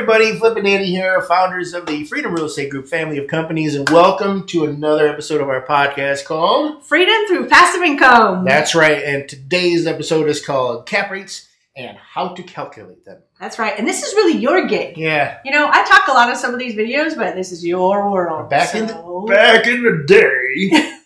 everybody, Flip and Danny here, founders of the Freedom Real Estate Group family of companies, and welcome to another episode of our podcast called Freedom through passive income. That's right, and today's episode is called Cap Rates and How to Calculate Them. That's right. And this is really your gig. Yeah. You know, I talk a lot of some of these videos, but this is your world. Back in the, back in the day. take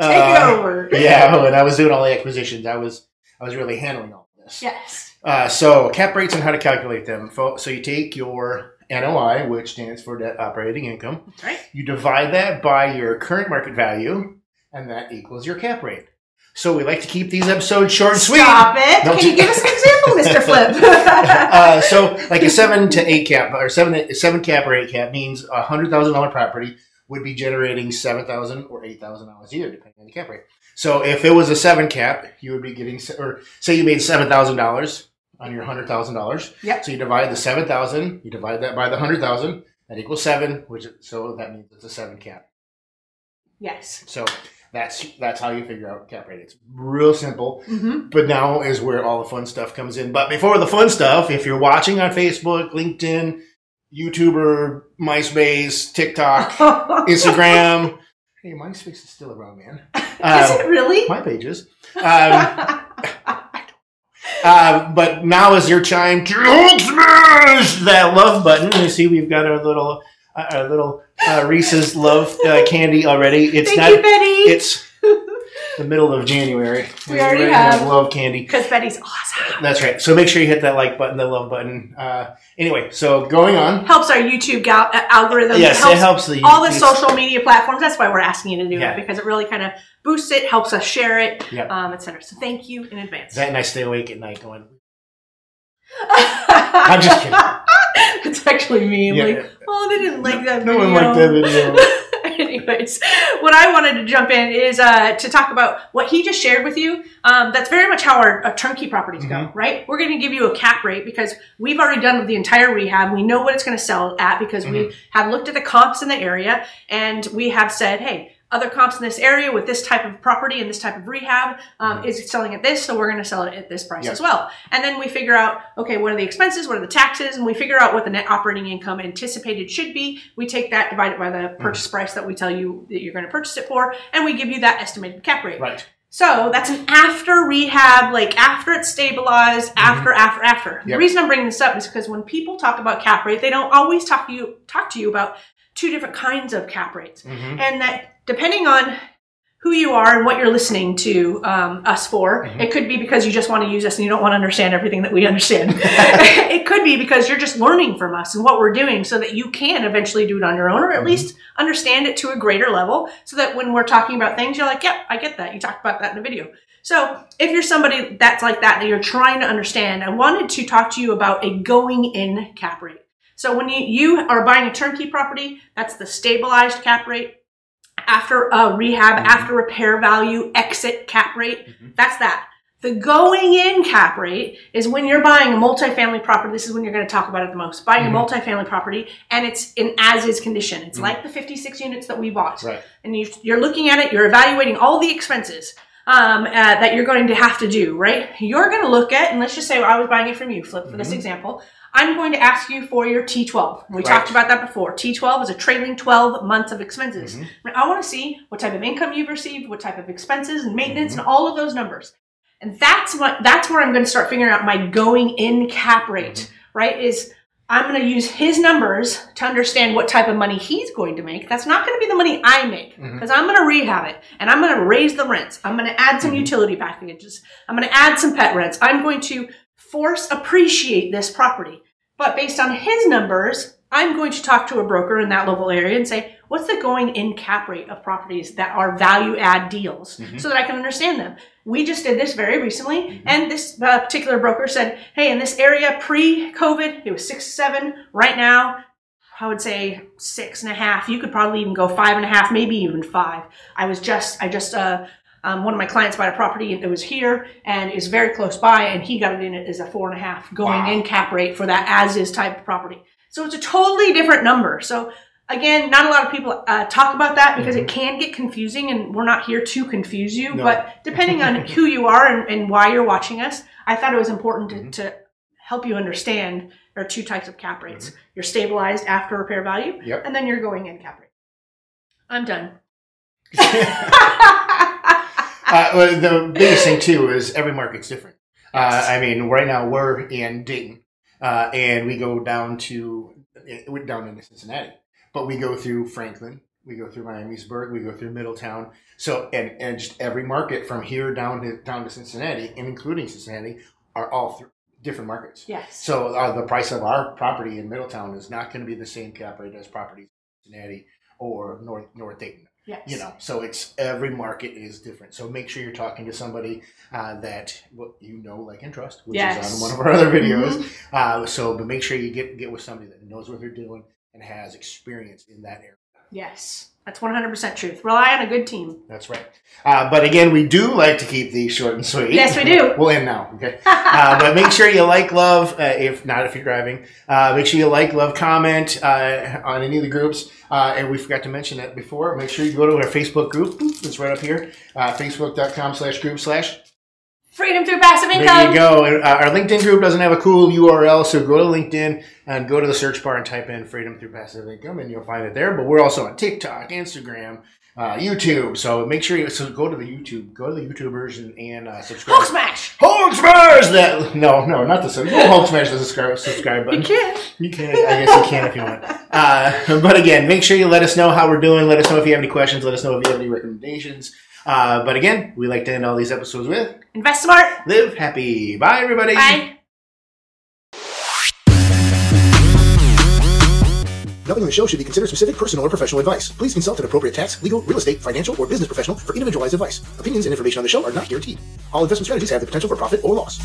uh, it over. Yeah, when I was doing all the acquisitions, I was I was really handling all this. Yes. Uh, so cap rates and how to calculate them. So you take your NOI, which stands for net operating income. Right. You divide that by your current market value, and that equals your cap rate. So we like to keep these episodes short and sweet. Stop it. Don't Can you you- give us an example, Mr. Flip? Uh, so like a seven to eight cap or seven seven cap or eight cap means a hundred thousand dollar property would be generating seven thousand or eight thousand dollars a year, depending on the cap rate. So if it was a seven cap, you would be getting or say you made seven thousand dollars on your hundred thousand dollars. Yep. So you divide the seven thousand, you divide that by the hundred thousand, that equals seven, which so that means it's a seven cap. yes. So that's that's how you figure out cap rate. It's real simple. hmm But now is where all the fun stuff comes in. But before the fun stuff, if you're watching on Facebook, LinkedIn, YouTuber, MySpace, TikTok, Instagram, hey, MySpace is still around, man. is Um, it really? my pages. Um, uh, but now is your time to smash that love button. You see, we've got our little, uh, our little uh, Reese's love uh, candy already. It's Thank not. you, Betty. It's the middle of January. We already have- love candy. Because Betty's awesome. That's right. So make sure you hit that like button, the love button. Uh, anyway, so going on. Helps our YouTube gal- uh, algorithm. Yes, it helps the all the social media platforms. That's why we're asking you to do Yeah. it because it really kind of boosts it, helps us share it, Yep. um, etc. So thank you in advance. That and I stay awake at night going. I'm just kidding. it's actually me. I'm Yeah. like, oh, they didn't like that No one liked that video. Anyways, what I wanted to jump in is uh, to talk about what he just shared with you. Um, that's very much how our uh, turnkey properties go, Mhm. right? We're going to give you a cap rate because we've already done the entire rehab. We know what it's going to sell at because we Mm-hmm. have looked at the comps in the area and we have said, hey, other comps in this area with this type of property and this type of rehab um, Mhm. is selling at this, so we're going to sell it at this price Yep. as well. And then we figure out, okay, what are the expenses, what are the taxes, and we figure out what the net operating income anticipated should be. We take that, divide it by the purchase price that we tell you that you're going to purchase it for, and we give you that estimated cap rate. Right. So that's an after rehab, like after it's stabilized, after, after, after. The Mm-hmm. Reason I'm bringing this up is because when people talk about cap rate, they don't always talk to you talk to you about two different kinds of cap rates, Mhm. and that depending on who you are and what you're listening to um, us for. Mhm. It could be because you just want to use us and you don't want to understand everything that we understand. it could be because you're just learning from us and what we're doing so that you can eventually do it on your own or at Mhm. least understand it to a greater level so that when we're talking about things, you're like, yep, I get that. You talked about that in a video. So if you're somebody that's like that, that you're trying to understand, I wanted to talk to you about a going in cap rate. So when you, you are buying a turnkey property, that's the stabilized cap rate. After uh, rehab, Mhm. after repair value, exit cap rate, Mhm. that's that. The going in cap rate is when you're buying a multifamily property. This is when you're going to talk about it the most. Buying Mhm. a multifamily property and it's in as is condition. It's Mhm. like the 56 units that we bought Right. and you, you're looking at it, you're evaluating all the expenses um, uh, that you're going to have to do, right? You're going to look at, and let's just say I was buying it from you, Flip, for this Mhm. example. I'm going to ask you for your T12. We Right. talked about that before. T12 is a trailing 12 months of expenses. Mhm. I want to see what type of income you've received, what type of expenses and maintenance, Mm-hmm. and all of those numbers. And that's what that's where I'm going to start figuring out my going in cap rate, Mm-hmm. right? Is I'm going to use his numbers to understand what type of money he's going to make. That's not going to be the money I make because I'm going to rehab it and I'm going to raise the rents. I'm going to add some Mhm. utility packages. I'm going to add some pet rents. I'm going to force appreciate this property. But based on his numbers, I'm going to talk to a broker in that local area and say, what's the going in cap rate of properties that are value add deals Mhm. so that I can understand them? We just did this very recently, Mhm. and this uh, particular broker said, hey, in this area pre COVID, it was six, seven. Right now, I would say six and a half. You could probably even go five and a half, maybe even five. I was just, I just, uh, um, one of my clients bought a property it was here and is very close by, and he got it in as a four and a half going Wow. in cap rate for that as is type of property. So it's a totally different number. So again, not a lot of people uh, talk about that because it can get confusing, and we're not here to confuse you. No. But depending on who you are and, and why you're watching us, I thought it was important to, Mhm. to help you understand there are two types of cap rates. Your stabilized after repair value, Mm-hmm. Yep. and then your going in cap rate. I'm done. Uh, well, the biggest thing too is every market's different. Uh, I mean, right now we're in Dayton, uh, and we go down to we're down into Cincinnati, but we go through Franklin, we go through Miamisburg, we go through Middletown. So, and, and just every market from here down to down to Cincinnati, and including Cincinnati, are all th- different markets. yes. So uh, the price of our property in Middletown is not going to be the same cap rate as properties in Cincinnati or North North Dayton yes. you know so it's every market is different so make sure you're talking to somebody uh, that what you know like and trust which Yes. is on one of our other videos uh, so but make sure you get get with somebody that knows what they're doing and has experience in that area Yes. That's 100% truth. Rely on a good team. that's right uh, but again we do like to keep these short and sweet Yes, we do. we'll end now okay uh, but make sure you like love uh, if not if you're driving uh, make sure you like love comment uh, on any of the groups uh, and we forgot to mention that before make sure you go to our facebook group it's right up here uh, facebook.com slash group slash Freedom through passive income. there you go. And, uh, our linkedin group doesn't have a cool url so go to linkedin and go to the search bar and type in freedom through passive income and you'll find it there. But we're also on tiktok instagram uh, youtube. So make sure you so go to the youtube go to the youtubers and, and uh, subscribe. Hulk smash. Hulk smash! That no no not the sub you Hulk smash the subscribe subscribe button. You can. you can I guess you can if you want. Uh, but again make sure you let us know how we're doing. Let us know if you have any questions. Let us know if you have any recommendations uh, but again we like to end all these episodes with Invest smart. live happy bye everybody Bye. Nothing in the show should be considered specific personal or professional advice. Please consult an appropriate tax, legal, real estate, financial, or business professional for individualized advice. Opinions and information on the show are not guaranteed. All investment strategies have the potential for profit or loss.